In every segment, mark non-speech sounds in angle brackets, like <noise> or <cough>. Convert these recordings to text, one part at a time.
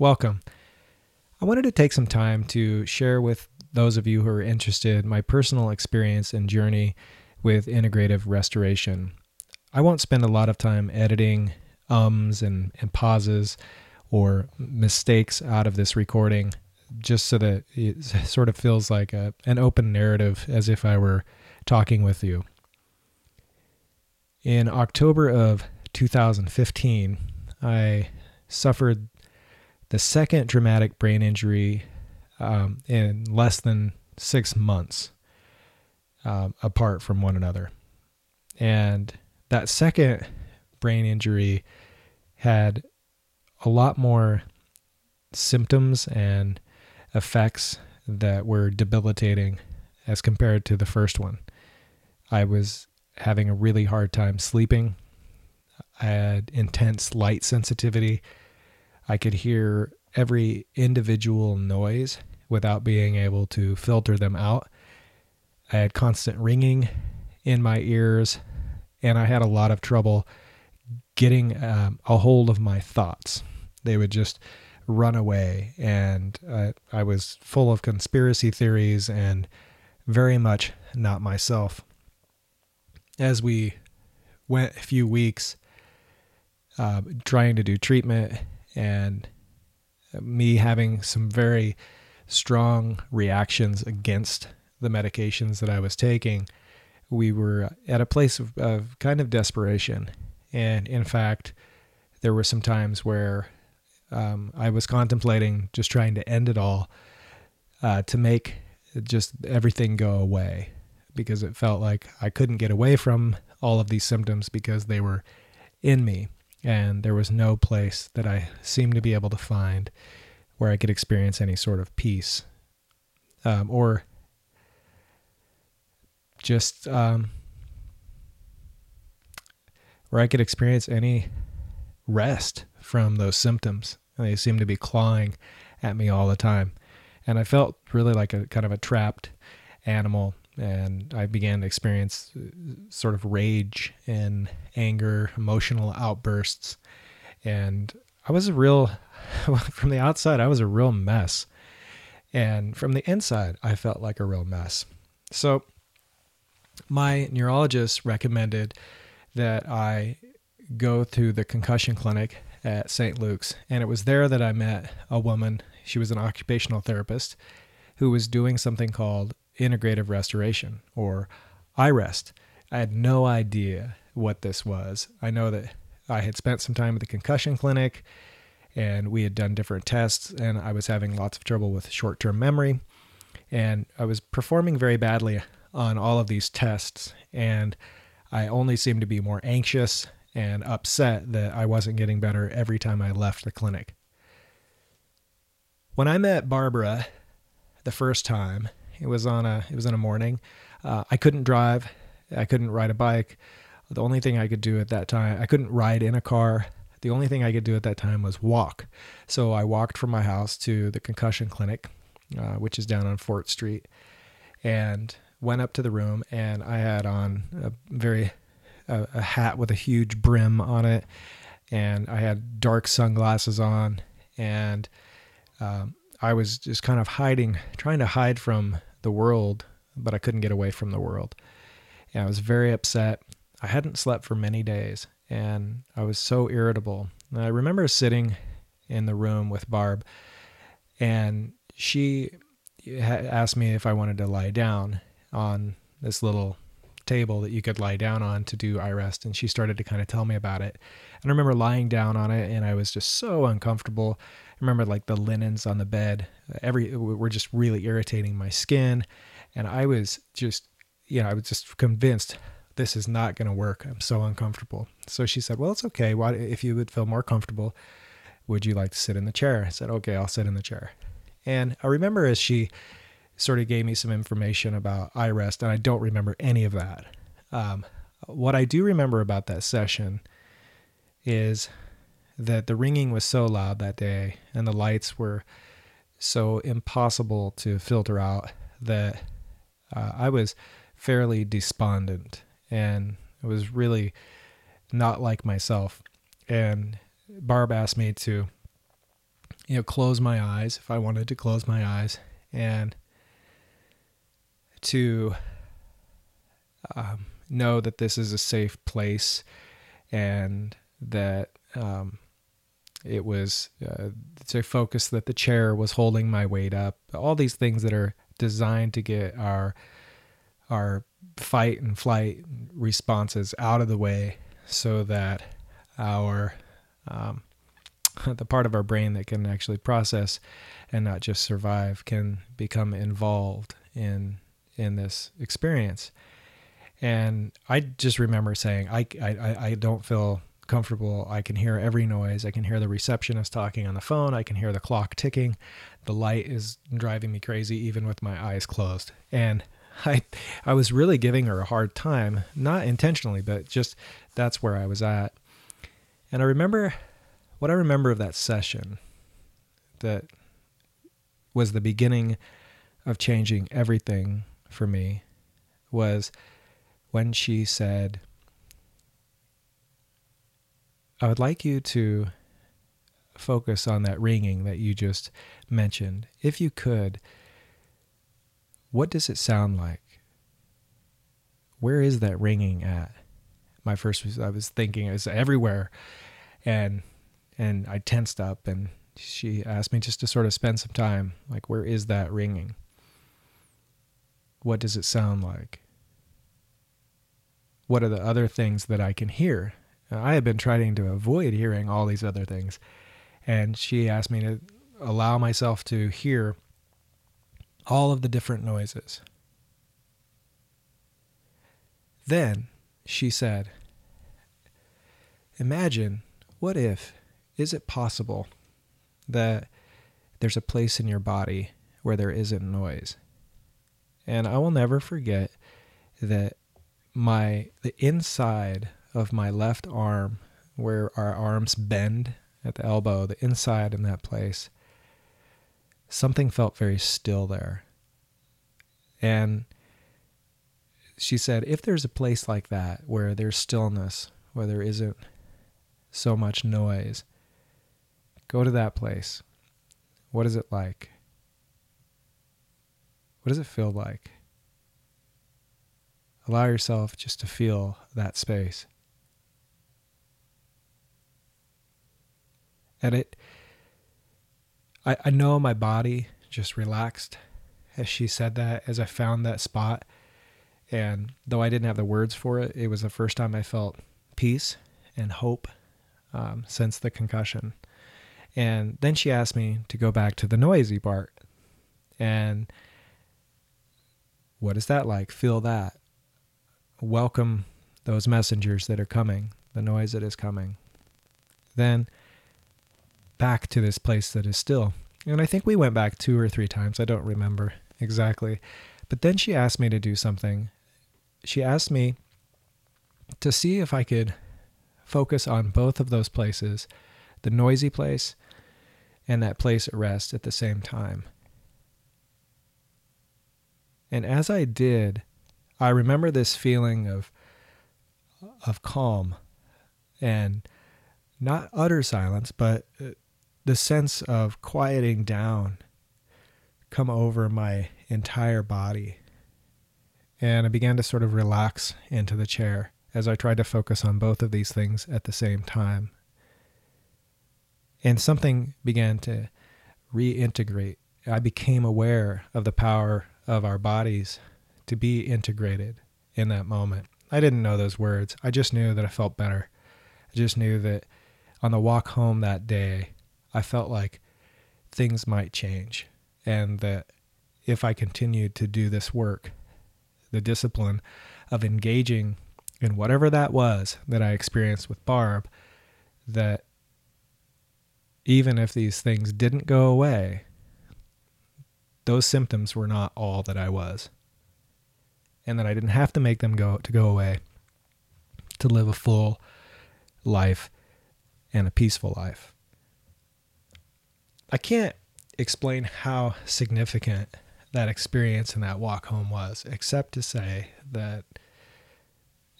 welcome. I wanted to take some time to share with those of you who are interested my personal experience and journey with integrative restoration. I won't spend a lot of time editing ums and, and pauses or mistakes out of this recording just so that it <laughs> sort of feels like a, an open narrative as if I were talking with you. In October of 2015, I suffered the second traumatic brain injury um, in less than six months um, apart from one another. And that second brain injury had a lot more symptoms and effects that were debilitating as compared to the first one. I was having a really hard time sleeping. I had intense light sensitivity. I could hear every individual noise without being able to filter them out. I had constant ringing in my ears, and I had a lot of trouble getting um, a hold of my thoughts. They would just run away, and uh, I was full of conspiracy theories and very much not myself. As we went a few weeks uh, trying to do treatment and me having some very strong reactions against the medications that I was taking, we were at a place of, of kind of desperation. And in fact, there were some times where um, I was contemplating just trying to end it all uh, to make just everything go away because it felt like I couldn't get away from all of these symptoms because they were in me. And there was no place that I seemed to be able to find where I could experience any sort of peace um, or just um, where I could experience any rest from those symptoms. And they seemed to be clawing at me all the time. And I felt really like a kind of a trapped animal. And I began to experience uh, sort of rage and anger, emotional outbursts. And I was a real, <laughs> from the outside, I was a real mess. And from the inside, I felt like a real mess. So my neurologist recommended that I go to the concussion clinic at St. Luke's. And it was there that I met a woman. She was an occupational therapist who was doing something called integrative restoration or iRest. I had no idea what this was. I know that I had spent some time at the concussion clinic and we had done different tests, and I was having lots of trouble with short term memory. And I was performing very badly on all of these tests, and I only seemed to be more anxious and upset that I wasn't getting better every time I left the clinic. When I met Barbara the first time, it was on a it was in a morning. Uh, I couldn't drive, I couldn't ride a bike. The only thing I could do at that time, I couldn't ride in a car. The only thing I could do at that time was walk. So I walked from my house to the concussion clinic, uh, which is down on Fort Street, and went up to the room and I had on a very a, a hat with a huge brim on it, and I had dark sunglasses on, and um, I was just kind of hiding, trying to hide from the world, but I couldn't get away from the world. And I was very upset. I hadn't slept for many days, and I was so irritable. And I remember sitting in the room with Barb, and she asked me if I wanted to lie down on this little table that you could lie down on to do iRest. And she started to kind of tell me about it. And I remember lying down on it and I was just so uncomfortable. Remember like the linens on the bed, every were just really irritating my skin. And I was just, you know, I was just convinced this is not going to work. I'm so uncomfortable. So she said, well, it's okay. Why, if you would feel more comfortable, would you like to sit in the chair? I said, okay, I'll sit in the chair. And I remember as she sort of gave me some information about iRest, and I don't remember any of that. Um, what I do remember about that session is that the ringing was so loud that day and the lights were so impossible to filter out that uh, I was fairly despondent and it was really not like myself. And Barb asked me to you know, close my eyes if I wanted to close my eyes and to um, know that this is a safe place and that um, it was uh, to focus that the chair was holding my weight up. All these things that are designed to get our our fight and flight responses out of the way so that our um, <laughs> the part of our brain that can actually process and not just survive can become involved in in this experience and i just remember saying i i, I don't feel comfortable. I can hear every noise. I can hear the receptionist talking on the phone. I can hear the clock ticking. The light is driving me crazy even with my eyes closed. And <laughs> i i was really giving her a hard time not intentionally but just that's where i was at. And i remember what I remember of that session that was the beginning of changing everything for me was when she said, I would like you to focus on that ringing that you just mentioned. If you could, what does it sound like? Where is that ringing at? My first was I was thinking it's everywhere. And and I tensed up and she asked me just to sort of spend some time like where is that ringing? What does it sound like? What are the other things that I can hear? Uh, I had been trying to avoid hearing all these other things and she asked me to allow myself to hear all of the different noises. Then she said, Imagine what if is it possible that there's a place in your body where there isn't noise? And I will never forget that my the inside of my left arm where our arms bend at the elbow, the inside in that place, something felt very still there. And she said, if there's a place like that where there's stillness, where there isn't so much noise, Go to that place. What is it like? What does it feel like? Allow yourself just to feel that space. And it, I, I know my body just relaxed as she said that, as I found that spot. And though I didn't have the words for it, it was the first time I felt peace and hope um, since the concussion. And then she asked me to go back to the noisy part. And what is that like? Feel that. Welcome those messengers that are coming, the noise that is coming. Then back to this place that is still. And I think we went back two or three times. I don't remember exactly. But then she asked me to do something. She asked me to see if I could focus on both of those places the noisy place and that place at rest at the same time. And as I did, I remember this feeling of of calm and not utter silence, but uh, the sense of quieting down come over my entire body. And I began to sort of relax into the chair as I tried to focus on both of these things at the same time and something began to reintegrate. I became aware of the power of our bodies to be integrated in that moment. I didn't know those words. I just knew that I felt better. I just knew that on the walk home that day, I felt like things might change and that if I continued to do this work, the discipline of engaging in whatever that was that I experienced with Barb, that even if these things didn't go away, those symptoms were not all that I was. And that I didn't have to make them go to go away to live a full life and a peaceful life. I can't explain how significant that experience and that walk home was, except to say that,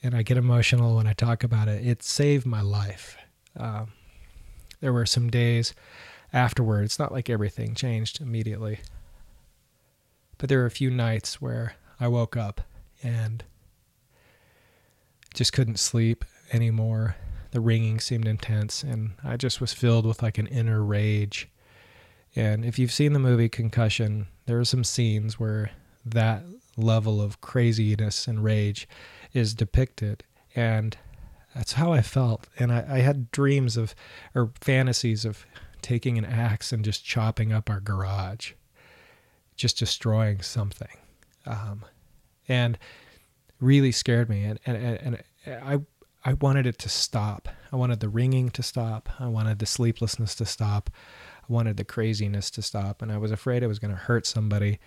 and I get emotional when I talk about it, it saved my life. Um, there were some days afterward. It's not like everything changed immediately. But there were a few nights where I woke up and just couldn't sleep anymore. The ringing seemed intense, and I just was filled with like an inner rage. And if you've seen the movie Concussion, there are some scenes where that level of craziness and rage is depicted. And that's how I felt. And I, I had dreams of, or fantasies of taking an axe and just chopping up our garage, just destroying something. Um, and really scared me. And, and, and I, I wanted it to stop. I wanted the ringing to stop. I wanted the sleeplessness to stop. Wanted the craziness to stop. And I was afraid it was going to hurt somebody.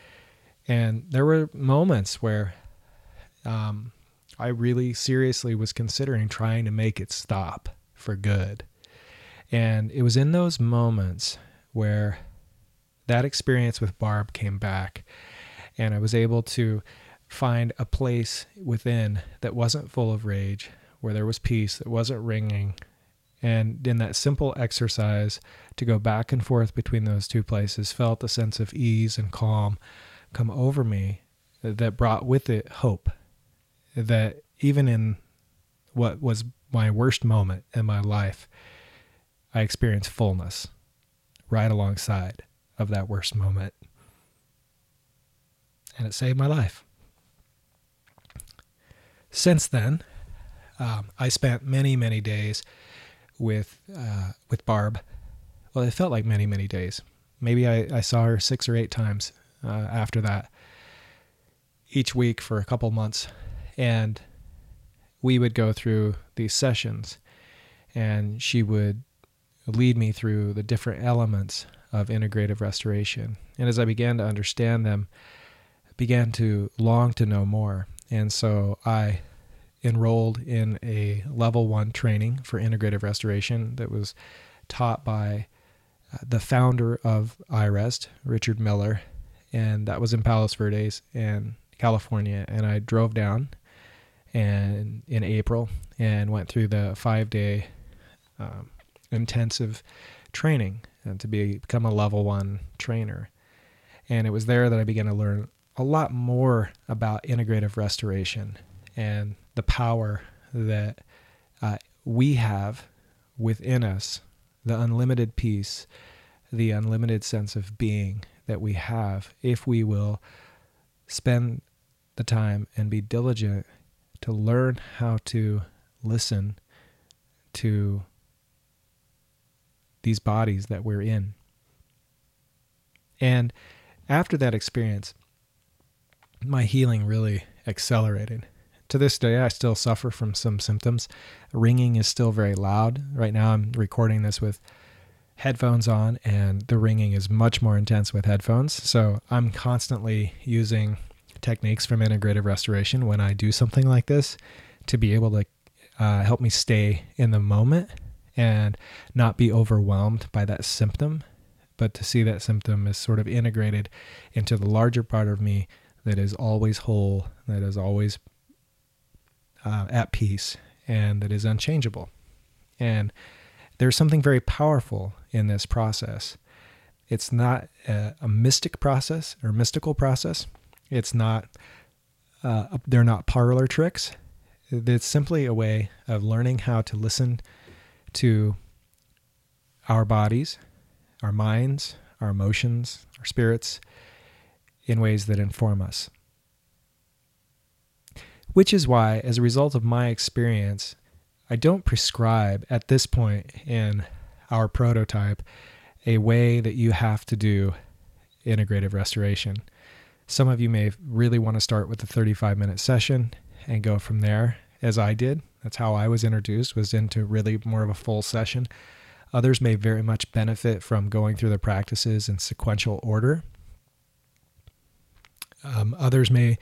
And there were moments where um, I really seriously was considering trying to make it stop for good. And it was in those moments where that experience with Barb came back, and I was able to find a place within that wasn't full of rage, where there was peace, that wasn't ringing. And in that simple exercise to go back and forth between those two places, felt a sense of ease and calm come over me that brought with it hope that even in what was my worst moment in my life, I experienced fullness right alongside of that worst moment. And it saved my life. Since then, um, I spent many, many days with uh, with Barb. Well, it felt like many, many days. Maybe I, I saw her six or eight times uh, after that, each week for a couple months, and we would go through these sessions, and she would lead me through the different elements of integrative restoration. And as I began to understand them, I began to long to know more. And so I enrolled in a level one training for integrative restoration that was taught by uh, the founder of iRest, Richard Miller, and that was in Palos Verdes in California. And I drove down and in April and went through the five day um, intensive training and to be, become a level one trainer. And it was there that I began to learn a lot more about integrative restoration and the power that uh, we have within us, the unlimited peace, the unlimited sense of being that we have if we will spend the time and be diligent to learn how to listen to these bodies that we're in. And after that experience, my healing really accelerated. To this day, I still suffer from some symptoms. Ringing is still very loud. Right now, I'm recording this with headphones on, and the ringing is much more intense with headphones. So I'm constantly using techniques from integrative restoration when I do something like this to be able to uh, help me stay in the moment and not be overwhelmed by that symptom, but to see that symptom is sort of integrated into the larger part of me that is always whole, that is always uh, at peace, and that is unchangeable. And there's something very powerful in this process. It's not a, a mystic process or mystical process. It's not, uh, they're not parlor tricks. It's simply a way of learning how to listen to our bodies, our minds, our emotions, our spirits in ways that inform us. Which is why, as a result of my experience, I don't prescribe at this point in our prototype a way that you have to do integrative restoration. Some of you may really want to start with a 35 minute session and go from there, as I did. That's how I was introduced, was into really more of a full session. Others may very much benefit from going through the practices in sequential order. Um, others may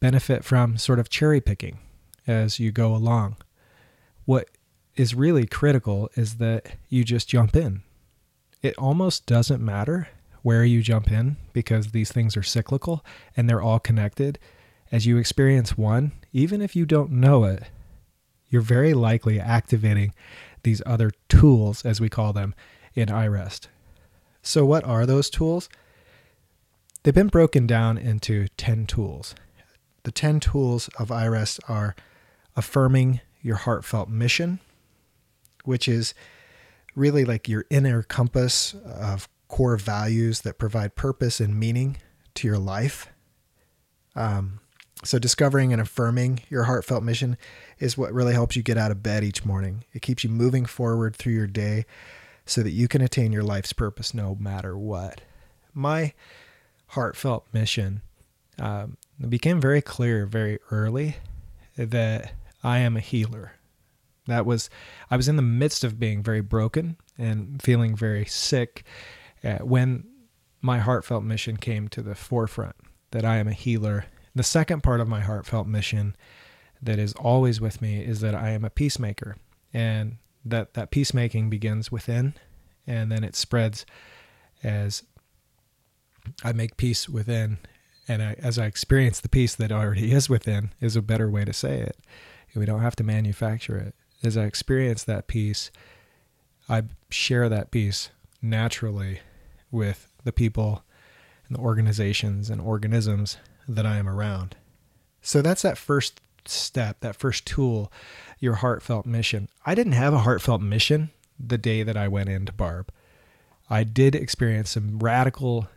benefit from sort of cherry picking as you go along. What is really critical is that you just jump in. It almost doesn't matter where you jump in because these things are cyclical and they're all connected. As you experience one, even if you don't know it, you're very likely activating these other tools, as we call them, in iRest. So, what are those tools? They've been broken down into 10 tools. The 10 tools of iRest are affirming your heartfelt mission, which is really like your inner compass of core values that provide purpose and meaning to your life. Um, so, discovering and affirming your heartfelt mission is what really helps you get out of bed each morning. It keeps you moving forward through your day so that you can attain your life's purpose no matter what. My heartfelt mission um, became very clear very early that I am a healer. That was, I was in the midst of being very broken and feeling very sick uh, when my heartfelt mission came to the forefront that I am a healer. The second part of my heartfelt mission that is always with me is that I am a peacemaker and that that peacemaking begins within and then it spreads as I make peace within and I, as I experience the peace that already is within is a better way to say it. We don't have to manufacture it. As I experience that peace, I share that peace naturally with the people and the organizations and organisms that I am around. So that's that first step, that first tool, your heartfelt mission. I didn't have a heartfelt mission the day that I went into Barb. I did experience some radical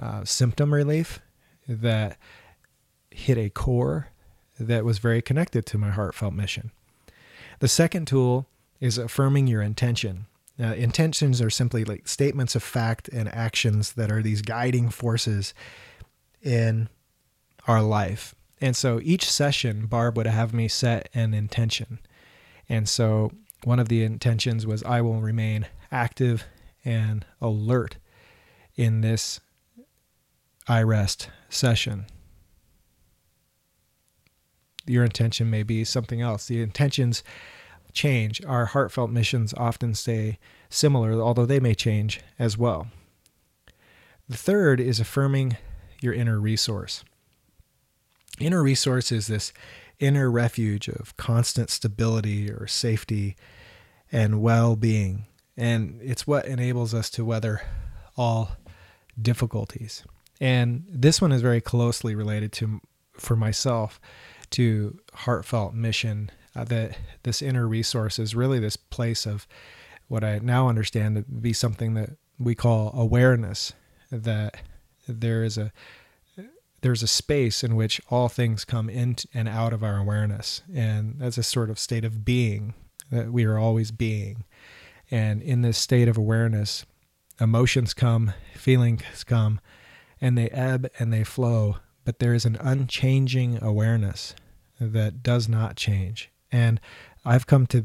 uh, symptom relief that hit a core that was very connected to my heartfelt mission. The second tool is affirming your intention. Uh, intentions are simply like statements of fact and actions that are these guiding forces in our life. And so each session, Barb would have me set an intention. And so one of the intentions was I will remain active and alert in this iRest session. Your intention may be something else. The intentions change. Our heartfelt missions often stay similar, although they may change as well. The third is affirming your inner resource. Inner resource is this inner refuge of constant stability or safety and well being. And it's what enables us to weather all difficulties. And this one is very closely related to, for myself, to heartfelt mission. Uh, that this inner resource is really this place of what I now understand to be something that we call awareness. That there is a there's a space in which all things come in and out of our awareness, and that's a sort of state of being that we are always being. And in this state of awareness, emotions come, feelings come, and they ebb and they flow, but there is an unchanging awareness that does not change. And I've come to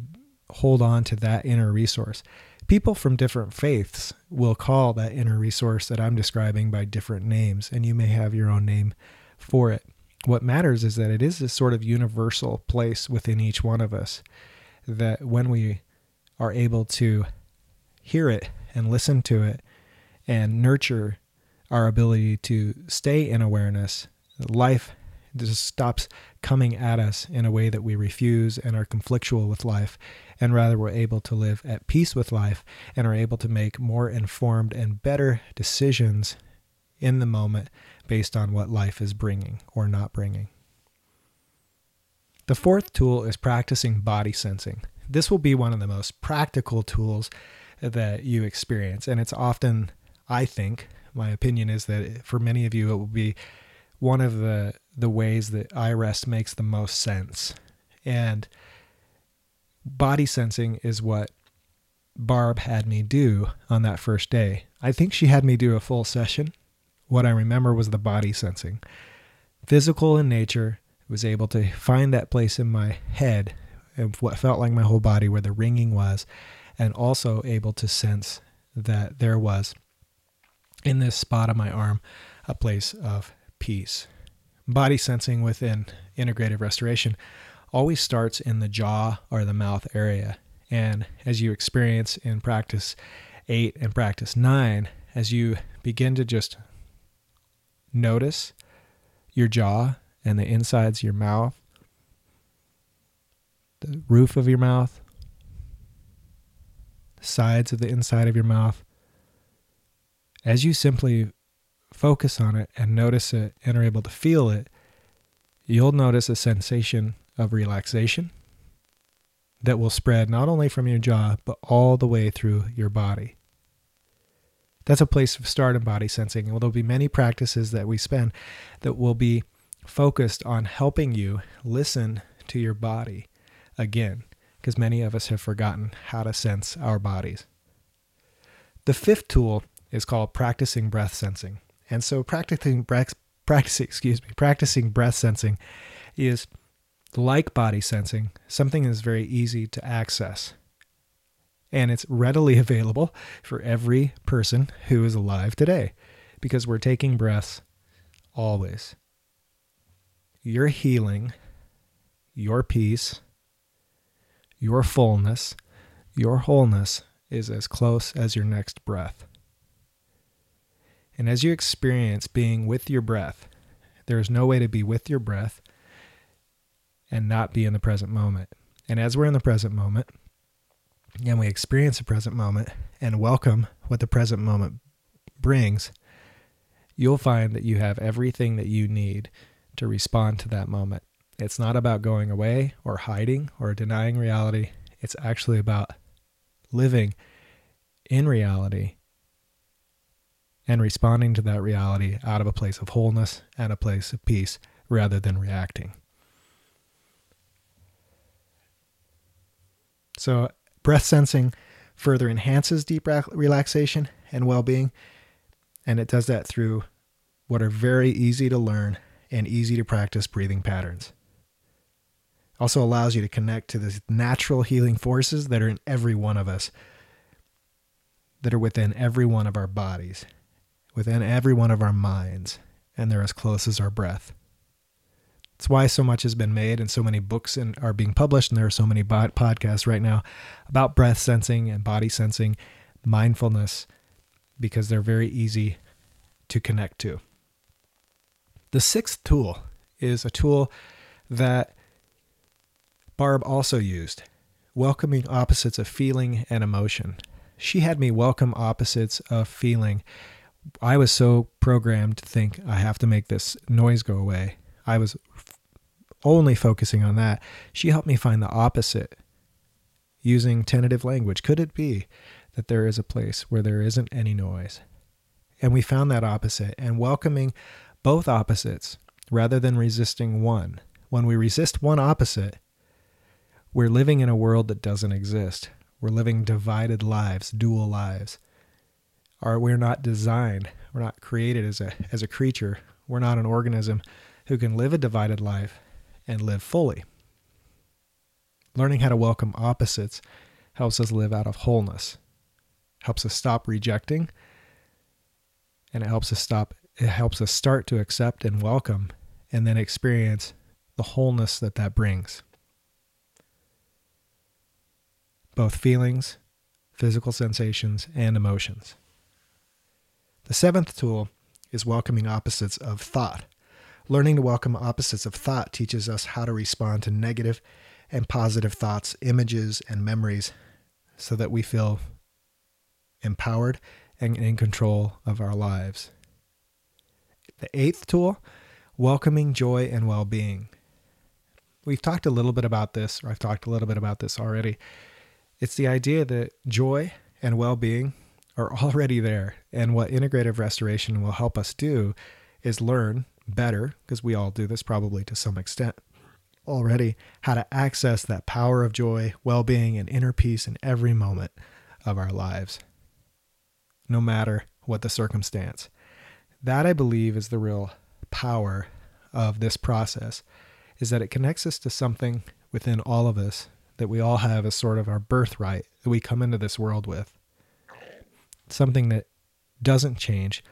hold on to that inner resource. People from different faiths will call that inner resource that I'm describing by different names, and you may have your own name for it. What matters is that it is this sort of universal place within each one of us that when we are able to hear it and listen to it and nurture our ability to stay in awareness, life just stops coming at us in a way that we refuse and are conflictual with life, and rather we're able to live at peace with life and are able to make more informed and better decisions in the moment based on what life is bringing or not bringing. The fourth tool is practicing body sensing. This will be one of the most practical tools that you experience, and it's often, I think, my opinion is that for many of you, it will be one of the the ways that iRest makes the most sense. And body sensing is what Barb had me do on that first day. I think she had me do a full session. What I remember was the body sensing. Physical in nature, was able to find that place in my head of what felt like my whole body where the ringing was, and also able to sense that there was in this spot of my arm a place of peace. Body sensing within integrative restoration always starts in the jaw or the mouth area. And as you experience in practice eight and practice nine, as you begin to just notice your jaw and the insides of your mouth, the roof of your mouth, sides of the inside of your mouth, As you simply focus on it and notice it and are able to feel it, you'll notice a sensation of relaxation that will spread not only from your jaw, but all the way through your body. That's a place of start in body sensing. And there'll be many practices that we spend that will be focused on helping you listen to your body again, because many of us have forgotten how to sense our bodies. The fifth tool is called practicing breath sensing. And so practicing breath practicing, excuse me, practicing breath sensing is like body sensing, something is very easy to access. And it's readily <laughs> available for every person who is alive today because we're taking breaths always. Your healing, your peace, your fullness, your wholeness is as close as your next breath. And as you experience being with your breath, there is no way to be with your breath and not be in the present moment. And as we're in the present moment, and we experience the present moment and welcome what the present moment brings, you'll find that you have everything that you need to respond to that moment. It's not about going away or hiding or denying reality. It's actually about living in reality and responding to that reality out of a place of wholeness and a place of peace rather than reacting. So, breath sensing further enhances deep relaxation and well being, and it does that through what are very easy to learn and easy to practice breathing patterns. Also allows you to connect to the natural healing forces that are in every one of us, that are within every one of our bodies within every one of our minds, and they're as close as our breath. It's why so much has been made and so many books in, are being published, and there are so many podcasts right now about breath sensing and body sensing, mindfulness, because they're very easy to connect to. The sixth tool is a tool that Barb also used welcoming opposites of feeling and emotion. She had me welcome opposites of feeling I was so programmed to think I have to make this noise go away. I was only focusing on that. She helped me find the opposite using tentative language. Could it be that there is a place where there isn't any noise? And we found that opposite and welcoming both opposites rather than resisting one. When we resist one opposite, we're living in a world that doesn't exist. We're living divided lives, dual lives are we're not designed, we're not created as a as a creature. We're not an organism who can live a divided life and live fully. Learning how to welcome opposites helps us live out of wholeness. Helps us stop rejecting and it helps us stop it helps us start to accept and welcome and then experience the wholeness that that brings. Both feelings, physical sensations, and emotions. The seventh tool is welcoming opposites of thought. Learning to welcome opposites of thought teaches us how to respond to negative and positive thoughts, images, and memories so that we feel empowered and in control of our lives. The eighth tool, welcoming joy and well being. We've talked a little bit about this, or I've talked a little bit about this already. It's the idea that joy and well being are already there. And what integrative restoration will help us do is learn better, because we all do this probably to some extent already, how to access that power of joy, well being, and inner peace in every moment of our lives, no matter what the circumstance. That, I believe, is the real power of this process, is that it connects us to something within all of us that we all have as sort of our birthright that we come into this world with something that doesn't change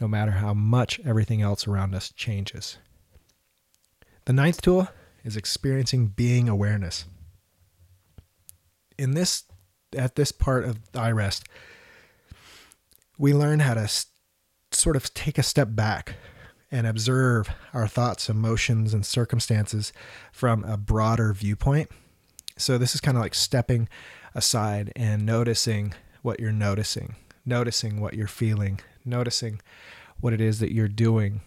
no matter how much everything else around us changes. The ninth tool is experiencing being awareness. In this, at this part of iRest, we learn how to sort of take a step back and observe our thoughts, emotions, and circumstances from a broader viewpoint. So, this is kind of like stepping aside and noticing what you're noticing noticing what you're feeling, noticing what it is that you're doing,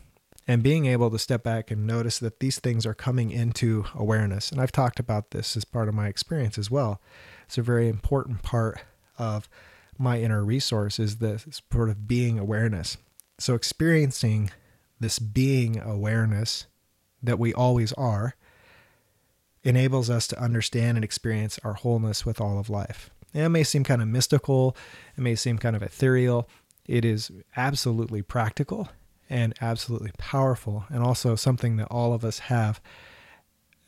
and being able to step back and notice that these things are coming into awareness. And I've talked about this as part of my experience as well. It's a very important part of my inner resource is this sort of being awareness. So experiencing this being awareness that we always are enables us to understand and experience our wholeness with all of life. It may seem kind of mystical, it may seem kind of ethereal. It is absolutely practical and absolutely powerful, and also something that all of us have.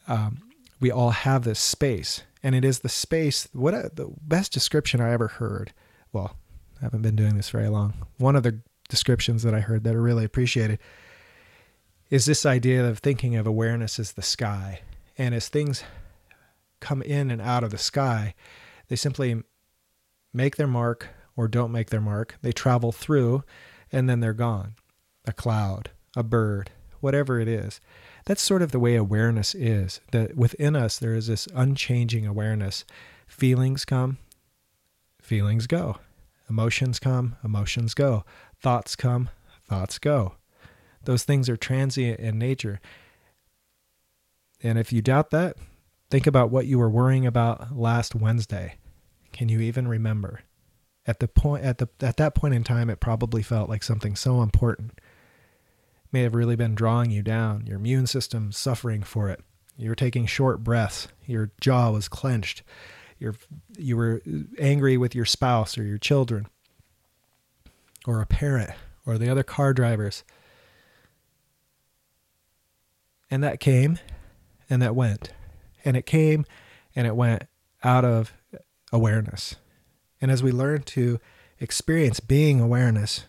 Um, we all have this space, and it is the space. What a, the best description I ever heard. Well, I haven't been doing this very long. One of the descriptions that I heard that I really appreciated is this idea of thinking of awareness as the sky. And as things come in and out of the sky, they simply make their mark or don't make their mark. They travel through and then they're gone. A cloud, a bird, whatever it is. That's sort of the way awareness is. That within us, there is this unchanging awareness. Feelings come, feelings go. Emotions come, emotions go. Thoughts come, thoughts go. Those things are transient in nature. And if you doubt that, think about what you were worrying about last Wednesday. Can you even remember? At the point at the at that point in time it probably felt like something so important. may have really been drawing you down, your immune system suffering for it. You were taking short breaths, your jaw was clenched. You're, you were angry with your spouse or your children or a parent or the other car drivers. And that came and that went. And it came and it went out of awareness. And as we learn to experience being awareness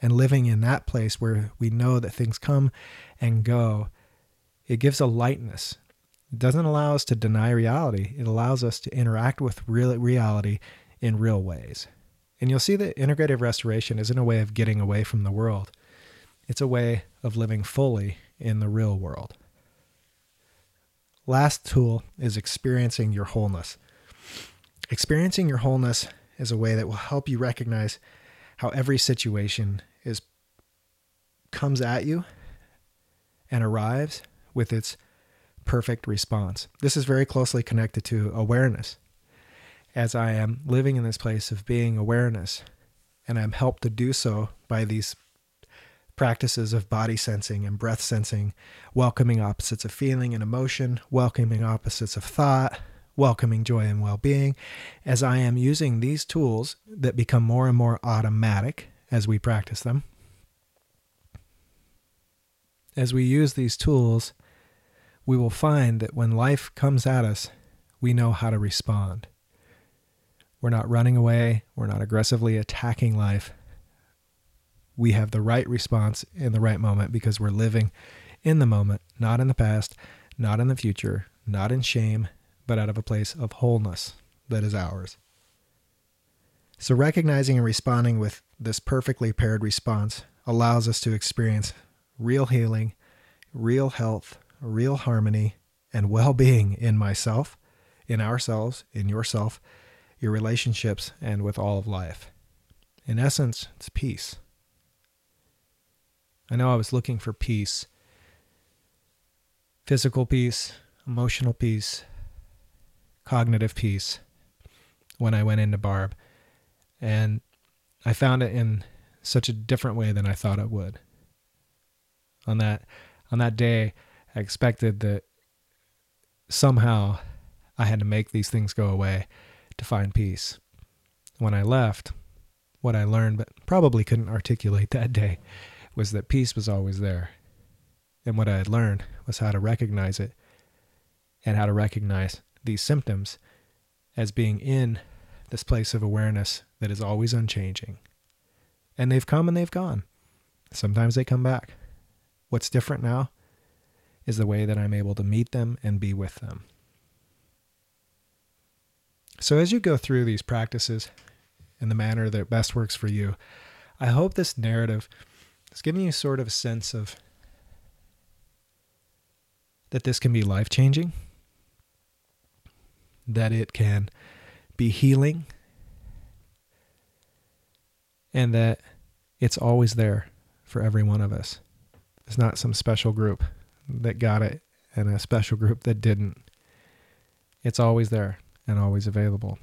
and living in that place where we know that things come and go, it gives a lightness. It doesn't allow us to deny reality, it allows us to interact with real reality in real ways. And you'll see that integrative restoration isn't a way of getting away from the world, it's a way of living fully in the real world. Last tool is experiencing your wholeness. Experiencing your wholeness is a way that will help you recognize how every situation is comes at you and arrives with its perfect response. This is very closely connected to awareness. As I am living in this place of being awareness, and I'm helped to do so by these practices of body sensing and breath sensing, welcoming opposites of feeling and emotion, welcoming opposites of thought, welcoming joy and well being. As I am using these tools that become more and more automatic as we practice them, as we use these tools, we will find that when life comes at us, we know how to respond. We're not running away, we're not aggressively attacking life we have the right response in the right moment because we're living in the moment, not in the past, not in the future, not in shame, but out of a place of wholeness that is ours. So, recognizing and responding with this perfectly paired response allows us to experience real healing, real health, real harmony, and well being in myself, in ourselves, in yourself, your relationships, and with all of life. In essence, it's peace. I know I was looking for peace physical peace, emotional peace, cognitive peace when I went into Barb. And I found it in such a different way than I thought it would. On that on that day, I expected that somehow I had to make these things go away to find peace. When I left, what I learned but probably couldn't articulate that day was that peace was always there. And what I had learned was how to recognize it and how to recognize these symptoms as being in this place of awareness that is always unchanging. And they've come and they've gone. Sometimes they come back. What's different now is the way that I'm able to meet them and be with them. So, as you go through these practices in the manner that best works for you, I hope this narrative it's giving you sort of a sense of that this can be life changing, that it can be healing, and that it's always there for every one of us. It's not some special group that got it and a special group that didn't. It's always there and always available.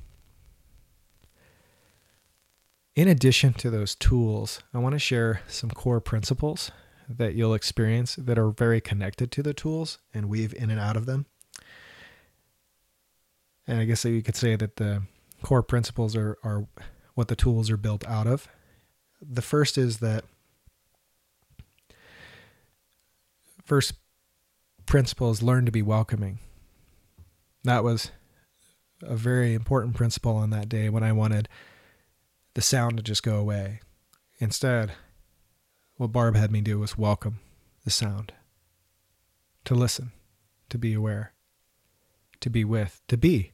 In addition to those tools, I want to share some core principles that you'll experience that are very connected to the tools and weave in and out of them. And I guess that you could say that the core principles are, are what the tools are built out of. The first is that first principle is learn to be welcoming. That was a very important principle on that day when I wanted the sound to just go away. Instead, what Barb had me do was welcome the sound, to listen, to be aware, to be with, to be.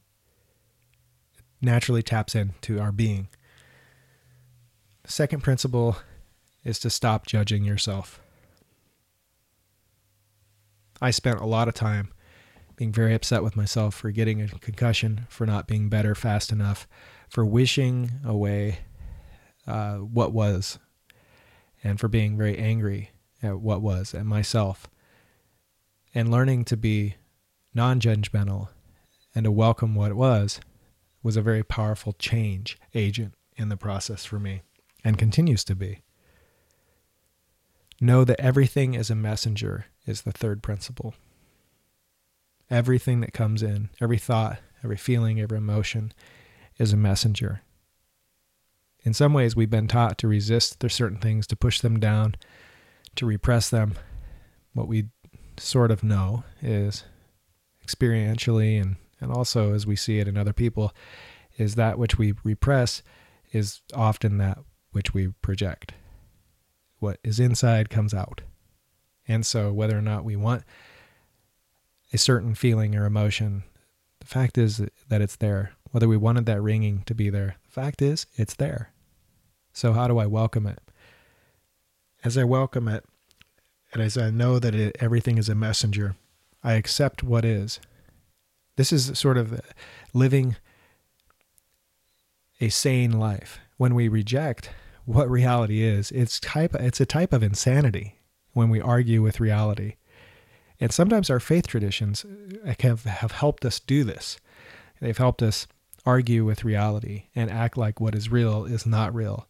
It naturally taps into our being. The second principle is to stop judging yourself. I spent a lot of time being very upset with myself for getting a concussion, for not being better fast enough, for wishing away uh, what was, and for being very angry at what was, at myself, and learning to be non judgmental and to welcome what was was a very powerful change agent in the process for me and continues to be. Know that everything is a messenger is the third principle. Everything that comes in, every thought, every feeling, every emotion is a messenger. In some ways, we've been taught to resist there's certain things, to push them down, to repress them. What we sort of know is experientially and, and also as we see it in other people, is that which we repress is often that which we project. What is inside comes out. And so, whether or not we want a certain feeling or emotion, the fact is that it's there. Whether we wanted that ringing to be there, the fact is it's there. So, how do I welcome it? As I welcome it, and as I know that it, everything is a messenger, I accept what is. This is sort of living a sane life. When we reject what reality is, it's type it's a type of insanity when we argue with reality. And sometimes our faith traditions have, have helped us do this. They've helped us argue with reality and act like what is real is not real.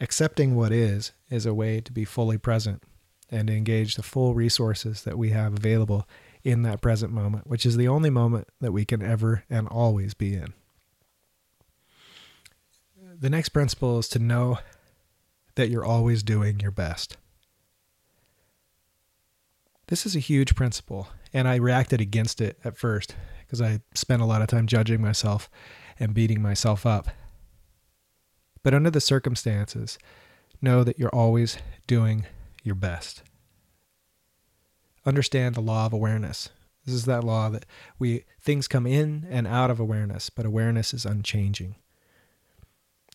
Accepting what is is a way to be fully present and engage the full resources that we have available in that present moment, which is the only moment that we can ever and always be in. The next principle is to know that you're always doing your best. This is a huge principle, and I reacted against it at first because I spent a lot of time judging myself and beating myself up. But under the circumstances, know that you're always doing your best. Understand the law of awareness. This is that law that we things come in and out of awareness, but awareness is unchanging.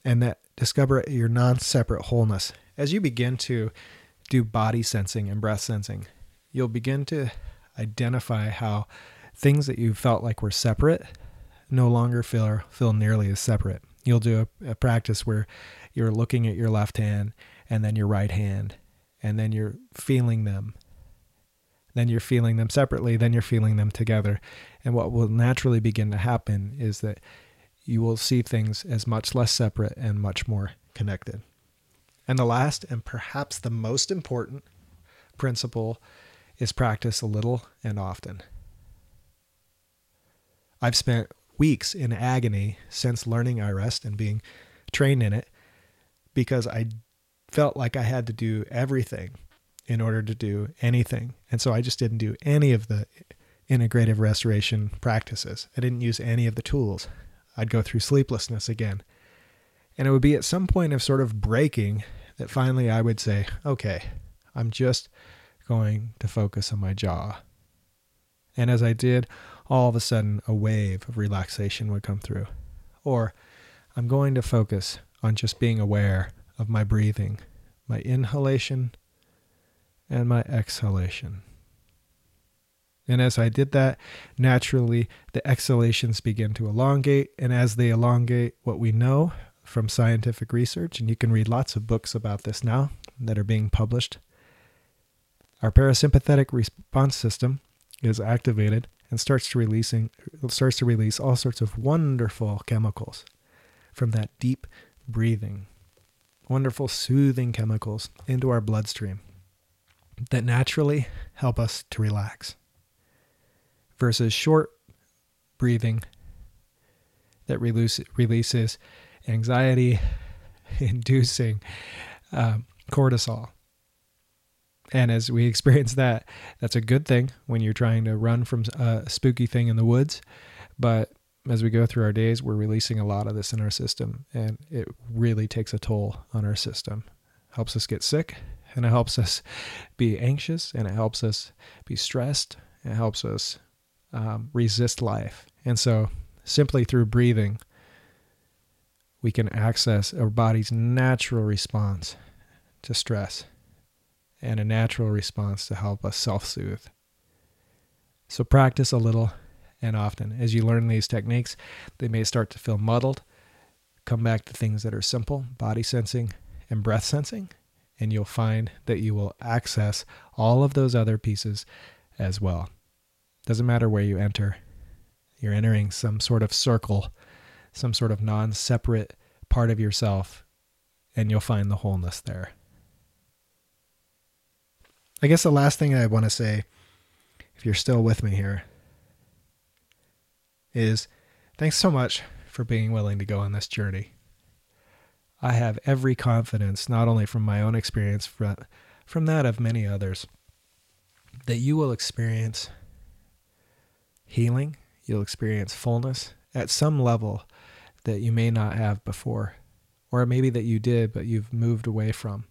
And that discover your non-separate wholeness. As you begin to do body sensing and breath sensing, you'll begin to identify how things that you felt like were separate no longer feel feel nearly as separate. You'll do a, a practice where you're looking at your left hand and then your right hand, and then you're feeling them. Then you're feeling them separately, then you're feeling them together. And what will naturally begin to happen is that you will see things as much less separate and much more connected. And the last, and perhaps the most important principle, is practice a little and often. I've spent weeks in agony since learning iRest and being trained in it because I felt like I had to do everything in order to do anything. And so I just didn't do any of the integrative restoration practices. I didn't use any of the tools. I'd go through sleeplessness again. And it would be at some point of sort of breaking that finally I would say, okay, I'm just going to focus on my jaw. And as I did, all of a sudden a wave of relaxation would come through. Or I'm going to focus on just being aware of my breathing, my inhalation and my exhalation. And as I did that, naturally the exhalations begin to elongate. And as they elongate, what we know from scientific research, and you can read lots of books about this now that are being published. Our parasympathetic response system is activated and starts to releasing starts to release all sorts of wonderful chemicals from that deep breathing. Wonderful soothing chemicals into our bloodstream that naturally help us to relax. Versus short breathing that release, releases anxiety inducing um, cortisol. And as we <laughs> experience that, that's a good thing when you're trying to run from a spooky thing in the woods. But as we go through our days, we're releasing a lot of this in our system, and it really takes a toll on our system. Helps us get sick, and it helps us <laughs> be anxious, and it helps us be stressed. It helps us um, resist life. And so, simply through breathing, we can access our body's natural response to stress and a natural response to help us self soothe. So practice a little and often. As you learn these techniques, they may start to feel muddled. Come back to things that are simple body sensing and breath sensing, and you'll find that you will access all of those other pieces as well. Doesn't matter where you enter, you're entering some sort of circle, some sort of non separate part of yourself, and you'll find the wholeness there. I guess the last thing I want to say, if you're still with me here, is thanks so much for being willing to go on this journey. I have every confidence, not only from my own experience, but from that of many others, that you will experience healing, you'll experience fullness at some level that you may not have before, or maybe that you did, but you've moved away from.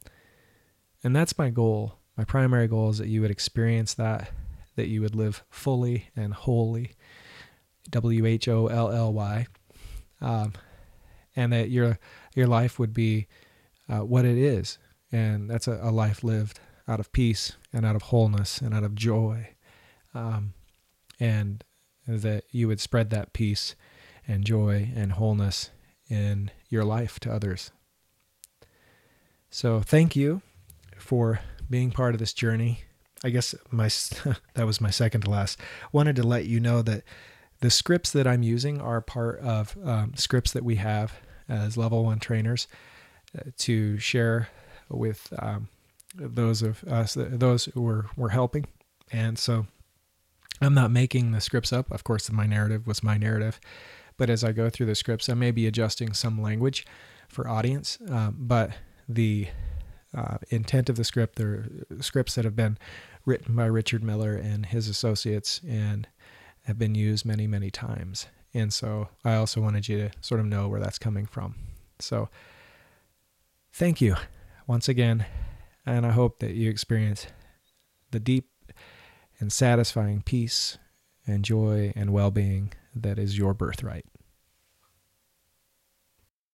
And that's my goal my primary goal is that you would experience that, that you would live fully and wholly, W H O L L Y, um, and that your your life would be uh, what it is, and that's a, a, life lived out of peace and out of wholeness and out of joy, um, and that you would spread that peace and joy and wholeness in your life to others. So thank you for being part of this journey. I guess my <laughs> that was my second to last. Wanted to let you know that the scripts that I'm using are part of um, scripts that we have as level one trainers uh, to share with um, those of us those who we're, we're helping. And so I'm not making the scripts up. Of course, my narrative was my narrative, but as I go through the scripts, I may be adjusting some language for audience. Um, but the uh, intent of the script. They're scripts that have been written by Richard Miller and his associates and have been used many, many times. And so I also wanted you to sort of know where that's coming from. So thank you once again. And I hope that you experience the deep and satisfying peace and joy and well being that is your birthright.